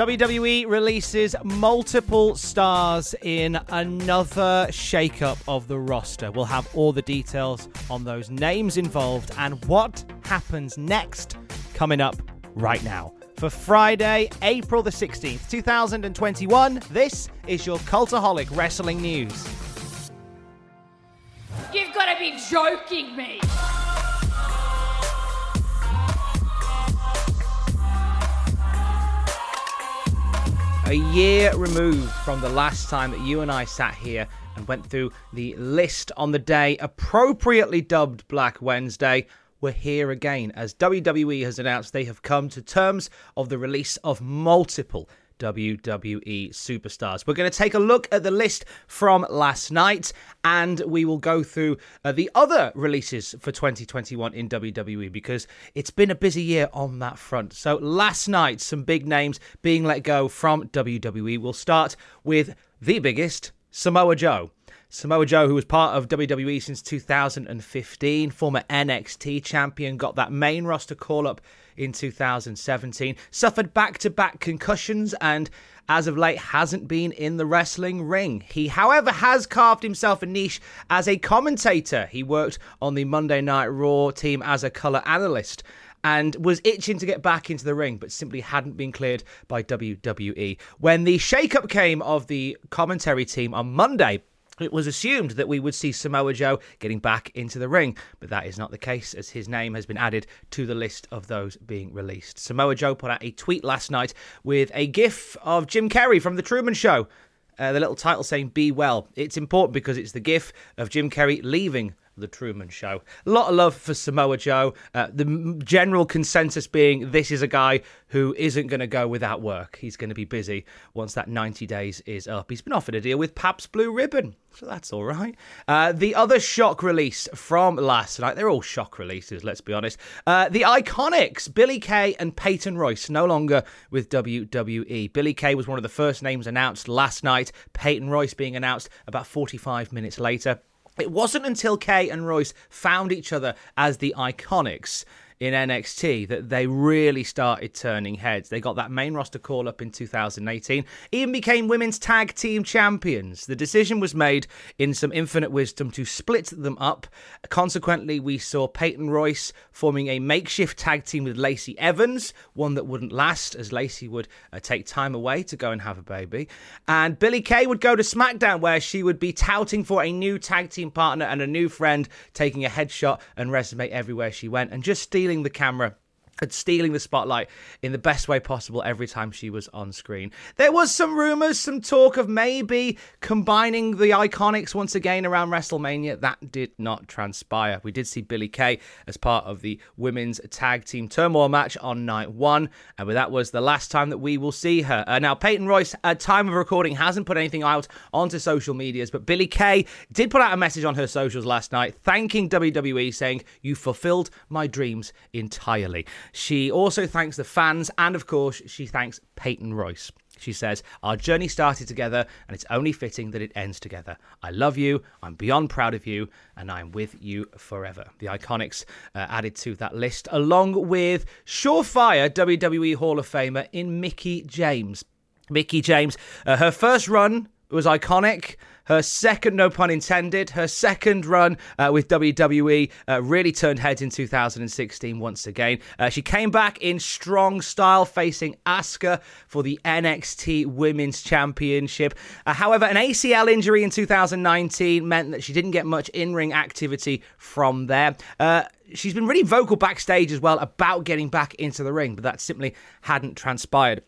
WWE releases multiple stars in another shakeup of the roster. We'll have all the details on those names involved and what happens next coming up right now. For Friday, April the 16th, 2021, this is your Cultaholic Wrestling News. You've got to be joking me. A year removed from the last time that you and I sat here and went through the list on the day appropriately dubbed Black Wednesday, we're here again. As WWE has announced they have come to terms of the release of multiple WWE superstars. We're going to take a look at the list from last night and we will go through uh, the other releases for 2021 in WWE because it's been a busy year on that front. So, last night, some big names being let go from WWE. We'll start with the biggest Samoa Joe. Samoa Joe, who was part of WWE since 2015, former NXT champion, got that main roster call up in 2017, suffered back to back concussions, and as of late hasn't been in the wrestling ring. He, however, has carved himself a niche as a commentator. He worked on the Monday Night Raw team as a color analyst and was itching to get back into the ring, but simply hadn't been cleared by WWE. When the shakeup came of the commentary team on Monday, it was assumed that we would see Samoa Joe getting back into the ring, but that is not the case as his name has been added to the list of those being released. Samoa Joe put out a tweet last night with a gif of Jim Carrey from The Truman Show. Uh, the little title saying "Be well." It's important because it's the gif of Jim Carrey leaving the Truman Show. A lot of love for Samoa Joe. Uh, the general consensus being this is a guy who isn't going to go without work. He's going to be busy once that 90 days is up. He's been offered a deal with Pabst Blue Ribbon, so that's all right. Uh, the other shock release from last night, they're all shock releases, let's be honest. Uh, the Iconics, Billie Kay and Peyton Royce, no longer with WWE. Billie Kay was one of the first names announced last night, Peyton Royce being announced about 45 minutes later. It wasn't until Kay and Royce found each other as the Iconics in NXT that they really started turning heads. They got that main roster call up in 2018, even became women's tag team champions. The decision was made in some infinite wisdom to split them up. Consequently, we saw Peyton Royce forming a makeshift tag team with Lacey Evans, one that wouldn't last as Lacey would uh, take time away to go and have a baby. And Billie Kay would go to SmackDown where she would be touting for a new tag team partner and a new friend, taking a headshot and resume everywhere she went and just stealing stealing the camera and stealing the spotlight in the best way possible every time she was on screen. There was some rumors, some talk of maybe combining the iconics once again around WrestleMania. That did not transpire. We did see Billie Kay as part of the women's tag team turmoil match on night one, and that was the last time that we will see her. Uh, now, Peyton Royce, at time of recording, hasn't put anything out onto social medias, but Billie Kay did put out a message on her socials last night thanking WWE, saying, You fulfilled my dreams entirely. She also thanks the fans, and of course, she thanks Peyton Royce. She says, Our journey started together, and it's only fitting that it ends together. I love you, I'm beyond proud of you, and I'm with you forever. The Iconics uh, added to that list, along with surefire WWE Hall of Famer in Mickie James. Mickie James, uh, her first run was iconic. Her second, no pun intended, her second run uh, with WWE uh, really turned heads in 2016 once again. Uh, she came back in strong style, facing Asuka for the NXT Women's Championship. Uh, however, an ACL injury in 2019 meant that she didn't get much in ring activity from there uh, she's been really vocal backstage as well about getting back into the ring, but that simply hadn't transpired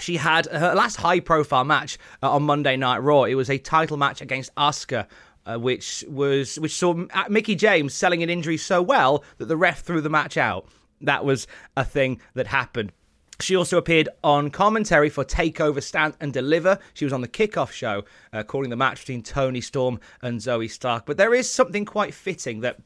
she had her last high profile match uh, on Monday Night Raw. It was a title match against Asuka. Uh, which was which saw Mickie James selling an injury so well that the ref threw the match out. That was a thing that happened. She also appeared on commentary for Takeover Stand and Deliver. She was on the kickoff show, uh, calling the match between Toni Storm and Zoey Stark. But there is something quite fitting that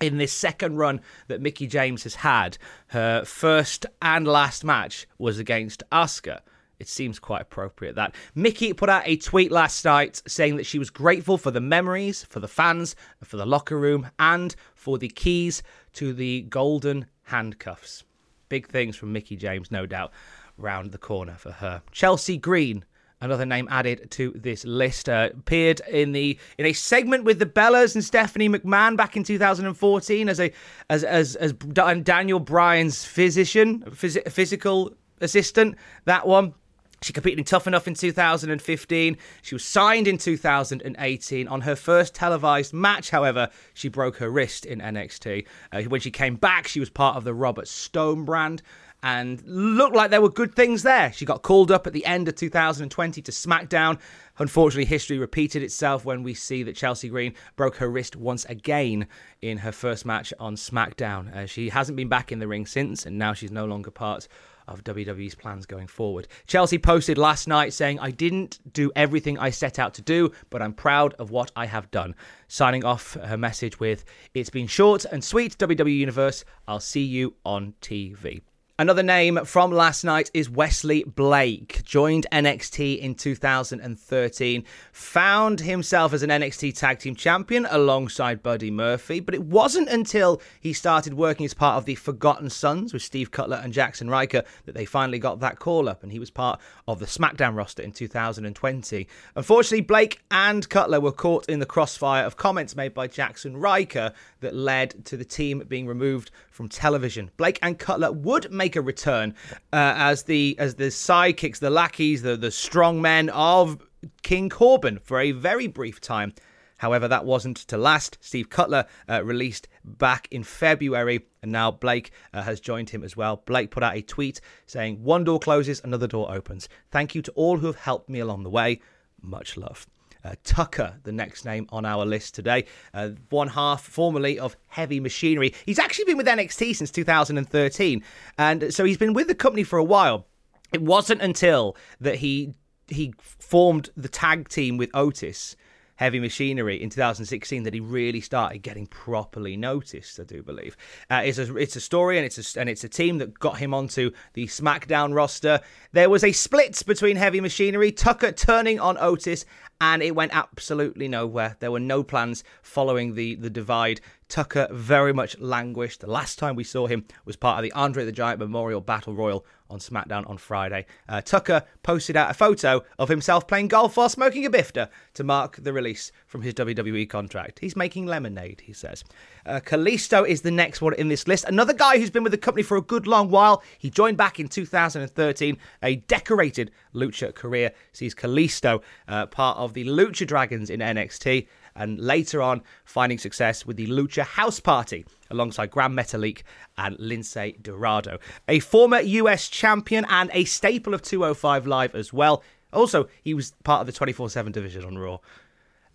in this second run that Mickie James has had, her first and last match was against Asuka it seems quite appropriate that Mickie put out a tweet last night saying that she was grateful for the memories, for the fans, for the locker room, and for the keys to the golden handcuffs. Big things from Mickie James, no doubt, round the corner for her. Chelsea Green, another name added to this list, uh, appeared in the in a segment with the Bellas and Stephanie McMahon back in 2014 as a as as as Daniel Bryan's physician, phys- physical assistant. That one she competed in Tough Enough in 2015. She was signed in 2018. On her first televised match, however, she broke her wrist in NXT. Uh, when she came back, she was part of the Robert Stone brand and looked like there were good things there. She got called up at the end of 2020 to SmackDown. Unfortunately, history repeated itself when we see that Chelsea Green broke her wrist once again in her first match on SmackDown. Uh, she hasn't been back in the ring since, and now she's no longer part of WWE's plans going forward. Chelsea posted last night saying, I didn't do everything I set out to do, but I'm proud of what I have done. Signing off her message with, It's been short and sweet, WWE Universe. I'll see you on TV. Another name from last night is Wesley Blake. Joined NXT in 2013, found himself as an NXT Tag Team Champion alongside Buddy Murphy, but it wasn't until he started working as part of the Forgotten Sons with Steve Cutler and Jackson Ryker that they finally got that call up, and he was part of the SmackDown roster in 2020. Unfortunately, Blake and Cutler were caught in the crossfire of comments made by Jackson Ryker that led to the team being removed from television. Blake and Cutler would make a return uh, as the as the sidekicks, the lackeys, the the strong men of King Corbin for a very brief time. However, that wasn't to last. Steve Cutler uh, released back in February, and now Blake uh, has joined him as well. Blake put out a tweet saying, One door closes, another door opens. Thank you to all who have helped me along the way. Much love. Uh, Tucker, the next name on our list today, uh, one half formerly of Heavy Machinery. He's actually been with NXT since 2013, and so he's been with the company for a while. It wasn't until that he he formed the tag team with Otis Heavy Machinery in 2016 that he really started getting properly noticed. I do believe uh, it's a it's a story and it's a, and it's a team that got him onto the SmackDown roster. There was a split between Heavy Machinery, Tucker turning on Otis, and it went absolutely nowhere. There were no plans following the the divide. Tucker very much languished. The last time we saw him was part of the Andre the Giant Memorial Battle Royal on SmackDown on Friday. Uh, Tucker posted out a photo of himself playing golf while smoking a bifter to mark the release from his WWE contract. He's making lemonade, he says. Uh, Kalisto is the next one in this list. Another guy who's been with the company for a good long while. He joined back in 2013. A decorated lucha career sees Kalisto uh, part of the Lucha Dragons in NXT and later on finding success with the Lucha House Party alongside Gran Metalik and Lince Dorado. A former US champion and a staple of 205 Live as well. Also, he was part of the 24 7 division on Raw.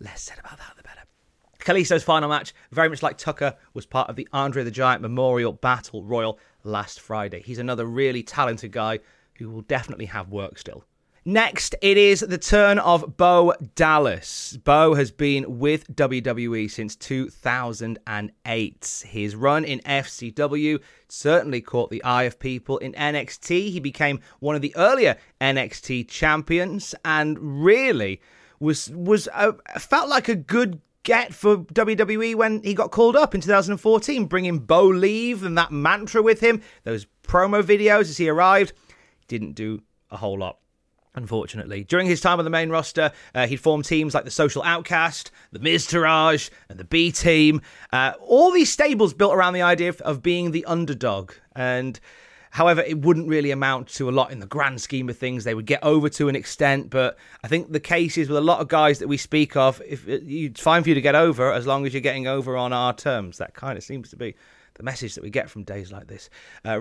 Less said about that, the better. Kalisto's final match, very much like Tucker, was part of the Andre the Giant Memorial Battle Royal last Friday. He's another really talented guy who will definitely have work still. Next, it is the turn of Bo Dallas. Bo has been with WWE since 2008. His run in FCW certainly caught the eye of people. In NXT, he became one of the earlier NXT champions and really was was a, felt like a good get for WWE when he got called up in 2014, bringing Bo-lieve and that mantra with him, those promo videos as he arrived, didn't do a whole lot. Unfortunately. During his time on the main roster, uh, he'd formed teams like the Social Outcast, the Miztourage, and the B Team. Uh, all these stables built around the idea of, of being the underdog. And However, it wouldn't really amount to a lot in the grand scheme of things. They would get over to an extent, but I think the case is with a lot of guys that we speak of, if it's fine for you to get over as long as you're getting over on our terms. That kind of seems to be the message that we get from days like this. Uh,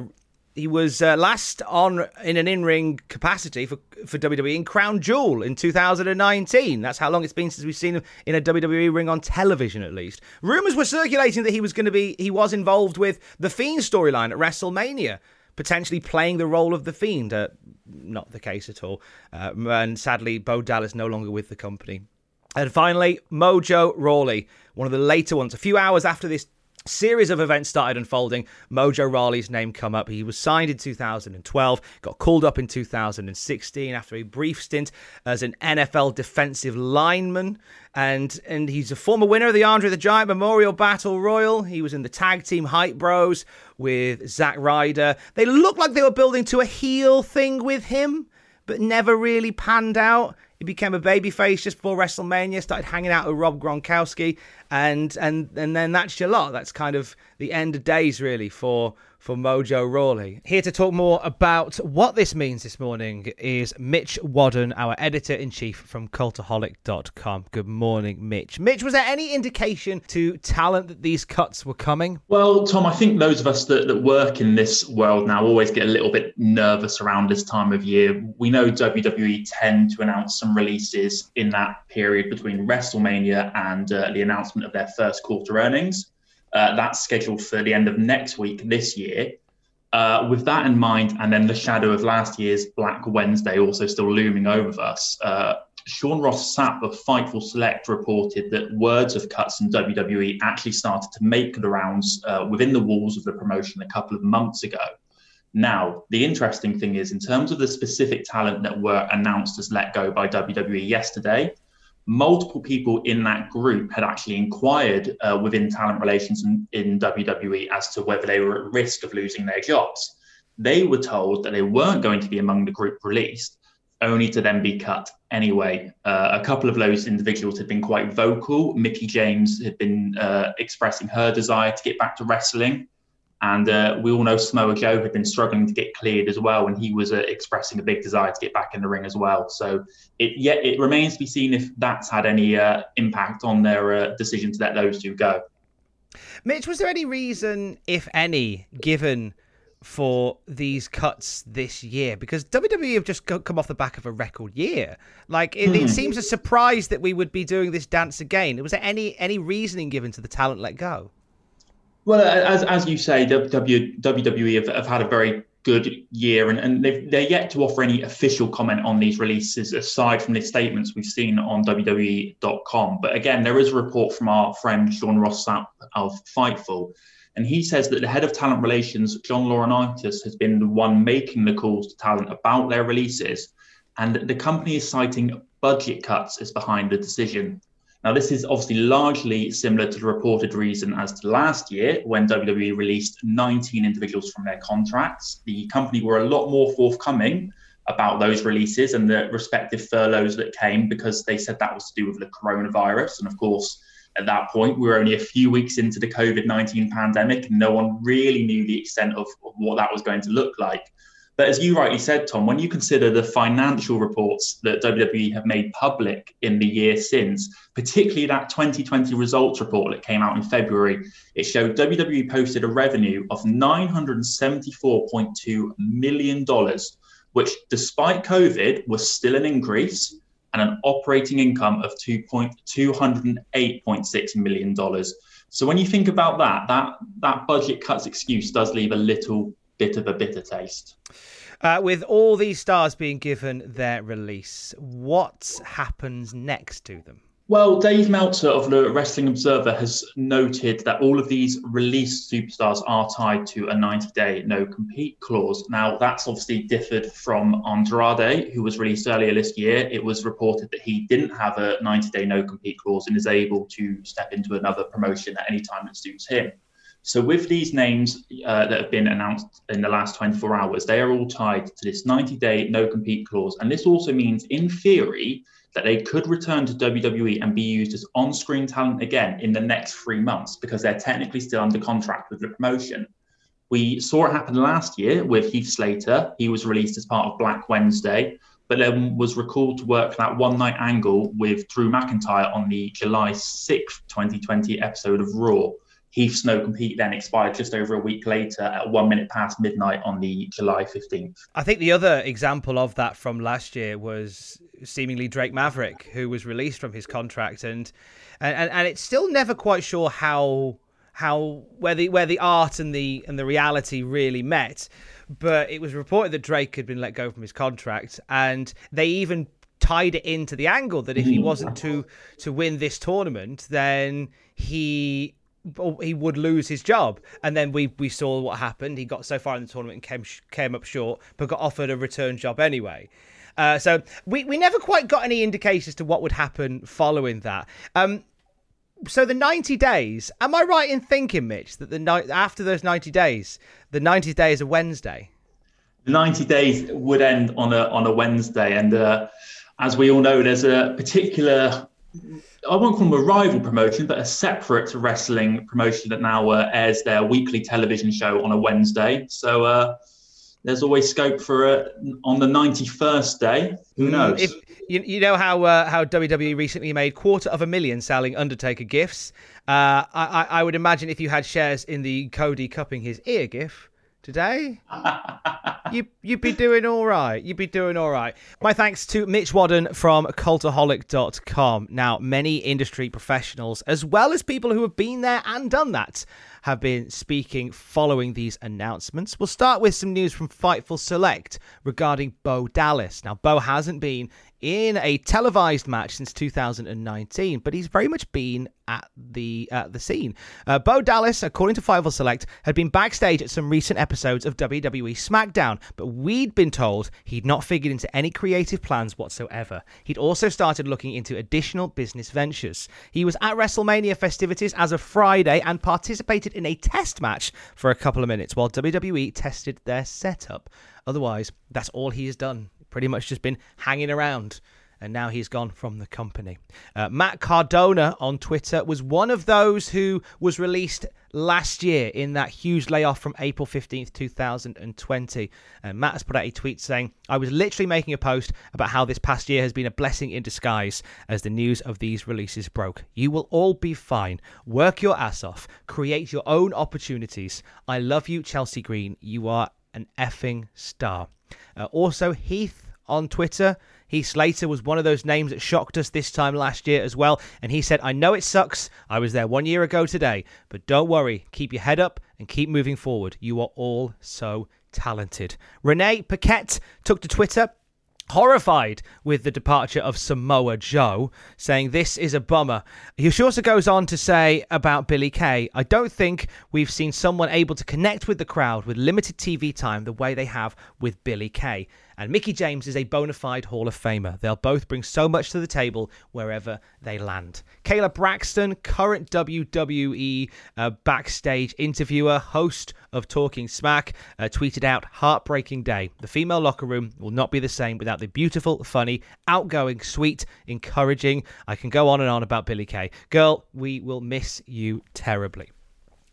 he was uh, last on in an in-ring capacity for for WWE in Crown Jewel in 2019. That's how long it's been since we've seen him in a WWE ring on television, at least. Rumors were circulating that he was going to be he was involved with the Fiend storyline at WrestleMania, potentially playing the role of the Fiend. Uh, not the case at all. Uh, and sadly, Bo Dallas no longer with the company. And finally, Mojo Rawley, one of the later ones. A few hours after this series of events started unfolding. Mojo Rawley's name come up. He was signed in 2012, got called up in 2016 after a brief stint as an NFL defensive lineman, and and he's a former winner of the Andre the Giant Memorial Battle Royal. He was in the tag team Hype Bros with Zack Ryder. They looked like they were building to a heel thing with him, but never really panned out. He became a babyface just before WrestleMania, started hanging out with Rob Gronkowski, and and and then that's your lot. That's kind of the end of days, really, for for Mojo Rawley. Here to talk more about what this means this morning is Mitch Wadden, our editor in chief from Cultaholic.com. Good morning, Mitch. Mitch, was there any indication to talent that these cuts were coming? Well, Tom, I think those of us that, that work in this world now always get a little bit nervous around this time of year. We know WWE tend to announce some releases in that period between WrestleMania and uh, the announcement of their first quarter earnings. Uh, that's scheduled for the end of next week this year. Uh, with that in mind, and then the shadow of last year's Black Wednesday also still looming over us, uh, Sean Ross Sapp of Fightful Select reported that words of cuts in WWE actually started to make the rounds uh, within the walls of the promotion a couple of months ago. Now, the interesting thing is, in terms of the specific talent that were announced as let go by WWE yesterday, multiple people in that group had actually inquired uh, within talent relations in, in, WWE as to whether they were at risk of losing their jobs. They were told that they weren't going to be among the group released, only to then be cut anyway. Uh, a couple of those individuals had been quite vocal. Mickie James had been uh, expressing her desire to get back to wrestling. And uh, we all know Samoa Joe had been struggling to get cleared as well, and he was uh, expressing a big desire to get back in the ring as well. So it yet it remains to be seen if that's had any uh, impact on their uh, decision to let those two go. Mitch, was there any reason, if any, given for these cuts this year? Because WWE have just come off the back of a record year. Like it, it hmm. seems a surprise that we would be doing this dance again. Was there any any reasoning given to the talent let go? Well, uh, as as you say, WWE have, have had a very good year, and, and they've, they're yet to offer any official comment on these releases aside from the statements we've seen on WWE.com. But again, there is a report from our friend Sean Ross Sapp of Fightful, and he says that the head of talent relations, John Laurinaitis, has been the one making the calls to talent about their releases, and the company is citing budget cuts as behind the decision. Now, this is obviously largely similar to the reported reason as to last year when WWE released 19 individuals from their contracts. The company were a lot more forthcoming about those releases and the respective furloughs that came because they said that was to do with the coronavirus. And of course, at that point, we were only a few weeks into the COVID 19 pandemic and no one really knew the extent of, of what that was going to look like. But as you rightly said, Tom, when you consider the financial reports that WWE have made public in the year since, particularly that 2020 results report that came out in February, it showed WWE posted a revenue of $974.2 million, which, despite COVID, was still an increase, and an operating income of $208.6 million. So when you think about that, that, that budget cuts excuse does leave a little bit of a bitter taste. Uh, with all these stars being given their release, what happens next to them? Well, Dave Meltzer of the Wrestling Observer has noted that all of these released superstars are tied to a 90 day no compete clause. Now, that's obviously differed from Andrade, who was released earlier this year. It was reported that he didn't have a 90 day no compete clause and is able to step into another promotion at any time that suits him. So, with these names uh, that have been announced in the last 24 hours, they are all tied to this 90 day no compete clause. And this also means, in theory, that they could return to WWE and be used as on screen talent again in the next three months because they're technically still under contract with the promotion. We saw it happen last year with Heath Slater. He was released as part of Black Wednesday, but then was recalled to work that one night angle with Drew McIntyre on the July 6th, 2020 episode of Raw. Heath's no compete then expired just over a week later at one minute past midnight on the July 15th. I think the other example of that from last year was seemingly Drake Maverick, who was released from his contract, and and and it's still never quite sure how how where the where the art and the and the reality really met. But it was reported that Drake had been let go from his contract, and they even tied it into the angle that if he hmm. wasn't to to win this tournament, then he he would lose his job. And then we we saw what happened. He got so far in the tournament and came came up short, but got offered a return job anyway. Uh, so we, we never quite got any indications to what would happen following that. Um, so the 90 days, am I right in thinking, Mitch, that the night after those 90 days, the 90 days a Wednesday? The 90 days would end on a on a Wednesday, and uh, as we all know, there's a particular I won't call them a rival promotion, but a separate wrestling promotion that now uh, airs their weekly television show on a Wednesday. So uh, there's always scope for it on the 91st day. Who mm, knows? If, you, you know how uh, how WWE recently made quarter of a million selling Undertaker gifts. Uh, I, I would imagine if you had shares in the Cody cupping his ear gif today, you you'd be doing all right. You'd be doing all right. My thanks to Mitch Wadden from cultaholic.com. Now, many industry professionals, as well as people who have been there and done that, have been speaking following these announcements. We'll start with some news from Fightful Select regarding Bo Dallas. Now, Bo hasn't been in a televised match since 2019, but he's very much been at the at the scene. Uh, Bo Dallas, according to Fightful Select, had been backstage at some recent episodes of WWE SmackDown, but we'd been told he'd not figured into any creative plans whatsoever. He'd also started looking into additional business ventures. He was at WrestleMania festivities as of Friday and participated in a test match for a couple of minutes while WWE tested their setup. Otherwise, that's all he has done pretty much just been hanging around. And now he's gone from the company. Uh, Matt Cardona on Twitter was one of those who was released last year in that huge layoff from April 15th, 2020. And Matt has put out a tweet saying, I was literally making a post about how this past year has been a blessing in disguise as the news of these releases broke. You will all be fine. Work your ass off. Create your own opportunities. I love you, Chelsea Green. You are an effing star. Uh, also, Heath on Twitter. Heath Slater was one of those names that shocked us this time last year as well. And he said, I know it sucks. I was there one year ago today. But don't worry. Keep your head up and keep moving forward. You are all so talented. Renee Paquette took to Twitter horrified with the departure of Samoa Joe, saying this is a bummer. He also goes on to say about Billie Kay, I don't think we've seen someone able to connect with the crowd with limited TV time the way they have with Billie Kay. And Mickie James is a bona fide Hall of Famer. They'll both bring so much to the table wherever they land. Kayla Braxton, current WWE uh, backstage interviewer, host of Talking Smack, uh, tweeted out Heartbreaking Day. The female locker room will not be the same without the beautiful, funny, outgoing, sweet, encouraging. I can go on and on about Billie Kay. Girl, we will miss you terribly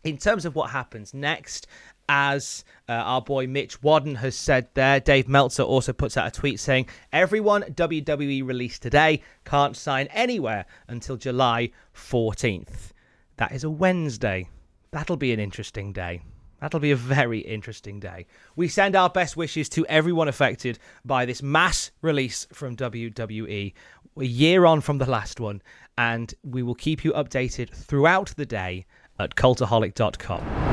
in terms of what happens next, as uh, our boy Mitch Wadden has said there. Dave Meltzer also puts out a tweet saying, Everyone WWE released today can't sign anywhere until July 14th. That is a Wednesday. That'll be an interesting day. That'll be a very interesting day. We send our best wishes to everyone affected by this mass release from WWE, a year on from the last one, and we will keep you updated throughout the day at cultaholic.com.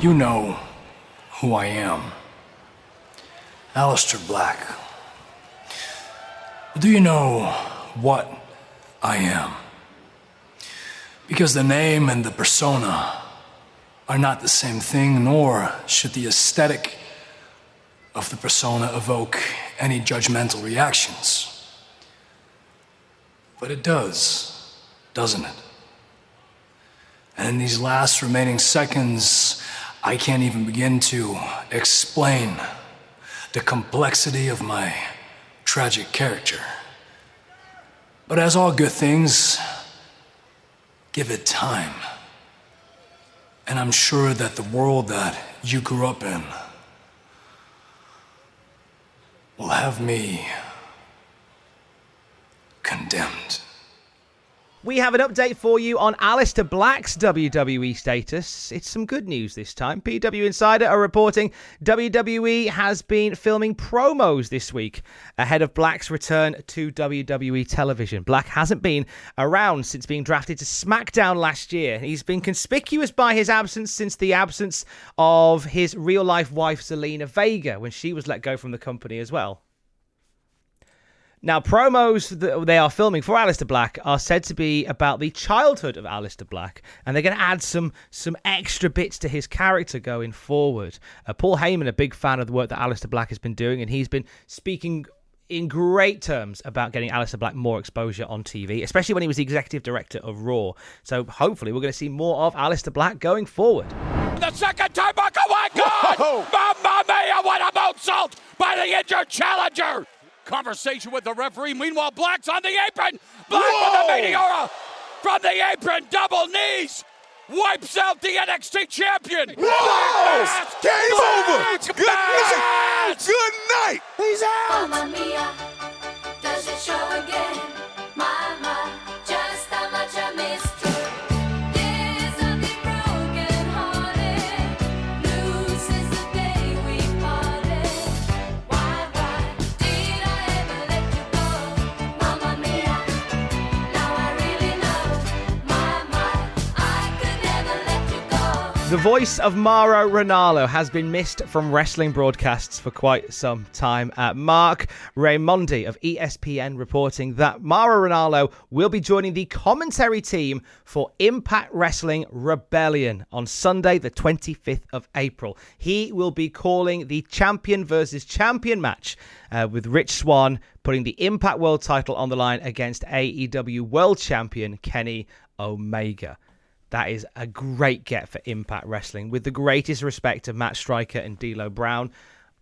You know who I am. Aleister Black. But do you know what I am? Because the name and the persona are not the same thing, nor should the aesthetic of the persona evoke any judgmental reactions. But it does, doesn't it? And in these last remaining seconds, I can't even begin to explain the complexity of my tragic character. But as all good things, give it time. And I'm sure that the world that you grew up in will have me condemned. We have an update for you on Aleister Black's WWE status. It's some good news this time. PW Insider are reporting WWE has been filming promos this week ahead of Black's return to WWE television. Black hasn't been around since being drafted to SmackDown last year. He's been conspicuous by his absence since the absence of his real life wife, Zelina Vega, when she was let go from the company as well. Now, promos that they are filming for Aleister Black are said to be about the childhood of Aleister Black, and they're going to add some some extra bits to his character going forward. Uh, Paul Heyman, a big fan of the work that Aleister Black has been doing, and he's been speaking in great terms about getting Aleister Black more exposure on TV, especially when he was the executive director of Raw. So hopefully, we're going to see more of Aleister Black going forward. The second time, oh my God! Mamma mia! What a moonsault by the injured challenger! Conversation with the referee. Meanwhile, Black's on the apron. Black Whoa! with the meteora from the apron. Double knees. Wipes out the NXT champion. Whoa! Black Game over. Black Good night. Bash. Good night. He's out. Mamma mia, does it show again? The voice of Mauro Ranallo has been missed from wrestling broadcasts for quite some time. Uh, Marc Raimondi of ESPN reporting that Mauro Ranallo will be joining the commentary team for Impact Wrestling Rebellion on Sunday, the 25th of April. He will be calling the champion versus champion match uh, with Rich Swann putting the Impact World title on the line against AEW World Champion Kenny Omega. That is a great get for Impact Wrestling. With the greatest respect to Matt Striker and D'Lo Brown,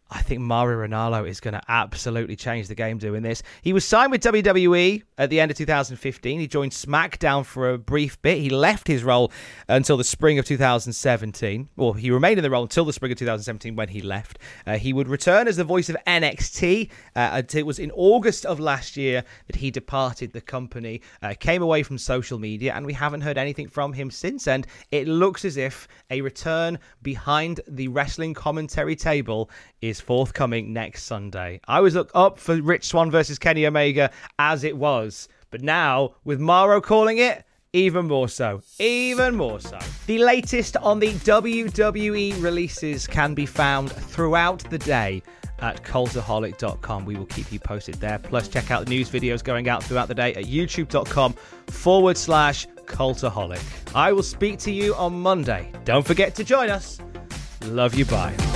I think Mauro Ranallo is going to absolutely change the game doing this. He was signed with WWE at the end of 2015. He joined SmackDown for a brief bit. He left his role until the spring of 2017. Well, he remained in the role until the spring of 2017 when he left. Uh, he would return as the voice of NXT. Uh, it was in August of last year that he departed the company, uh, came away from social media, and we haven't heard anything from him since. And it looks as if a return behind the wrestling commentary table is forthcoming next Sunday. I was look up for Rich Swann versus Kenny Omega as it was, but now with Mauro calling it, even more so. Even more so. The latest on the WWE releases can be found throughout the day at cultaholic.com. We will keep you posted there. Plus, check out the news videos going out throughout the day at youtube.com forward slash cultaholic. I will speak to you on Monday. Don't forget to join us. Love you. Bye.